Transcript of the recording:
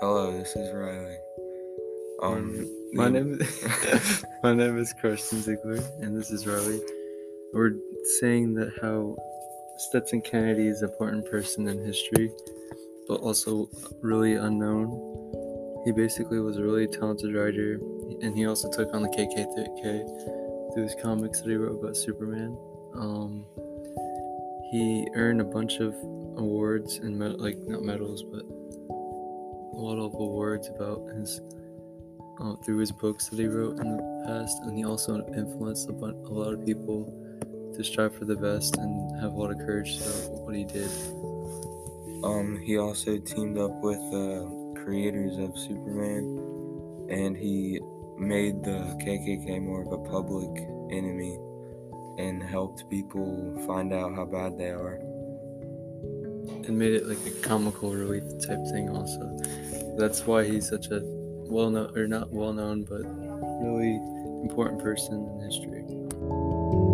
Hello, this is Riley. Um, My the- name my name is Karsten Ziegler, and this is Riley. We're saying that how Stetson Kennedy is an important person in history, but also really unknown. He basically was a really talented writer, and he also took on the KKK through his comics that he wrote about Superman. Um, he earned a bunch of awards and med- like not medals, but a lot of awards about his uh, through his books that he wrote in the past, and he also influenced a, a lot of people to strive for the best and have a lot of courage to what he did. um, he also teamed up with uh, creators of Superman, and he made the KKK more of a public enemy, and helped people find out how bad they are. and made it like a comical relief type thing also that's why he's such a well known or not well known but really important person in history